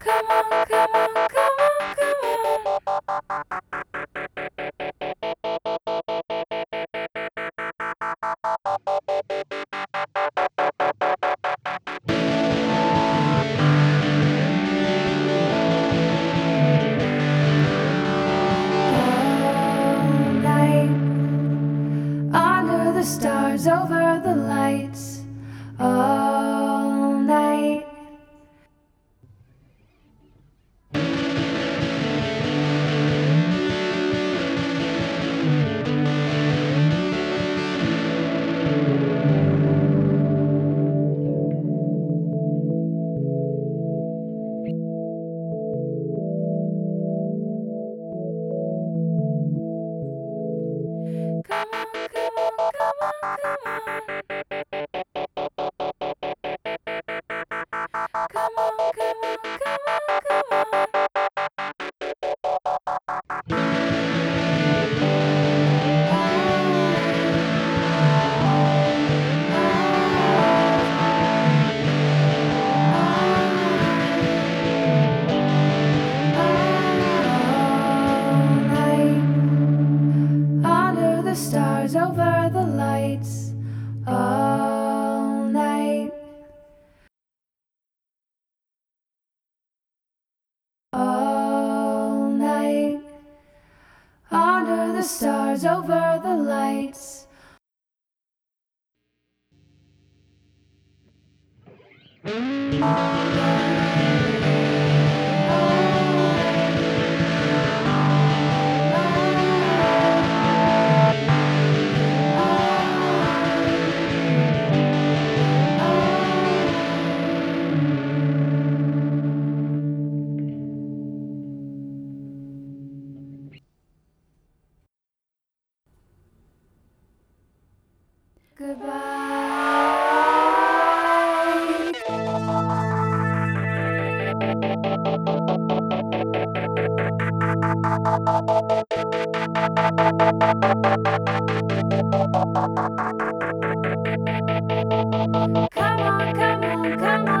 come on, come on, come on, come on. All night, under the stars, over the lights. The stars, over the lights. Goodbye. Come on, come on, come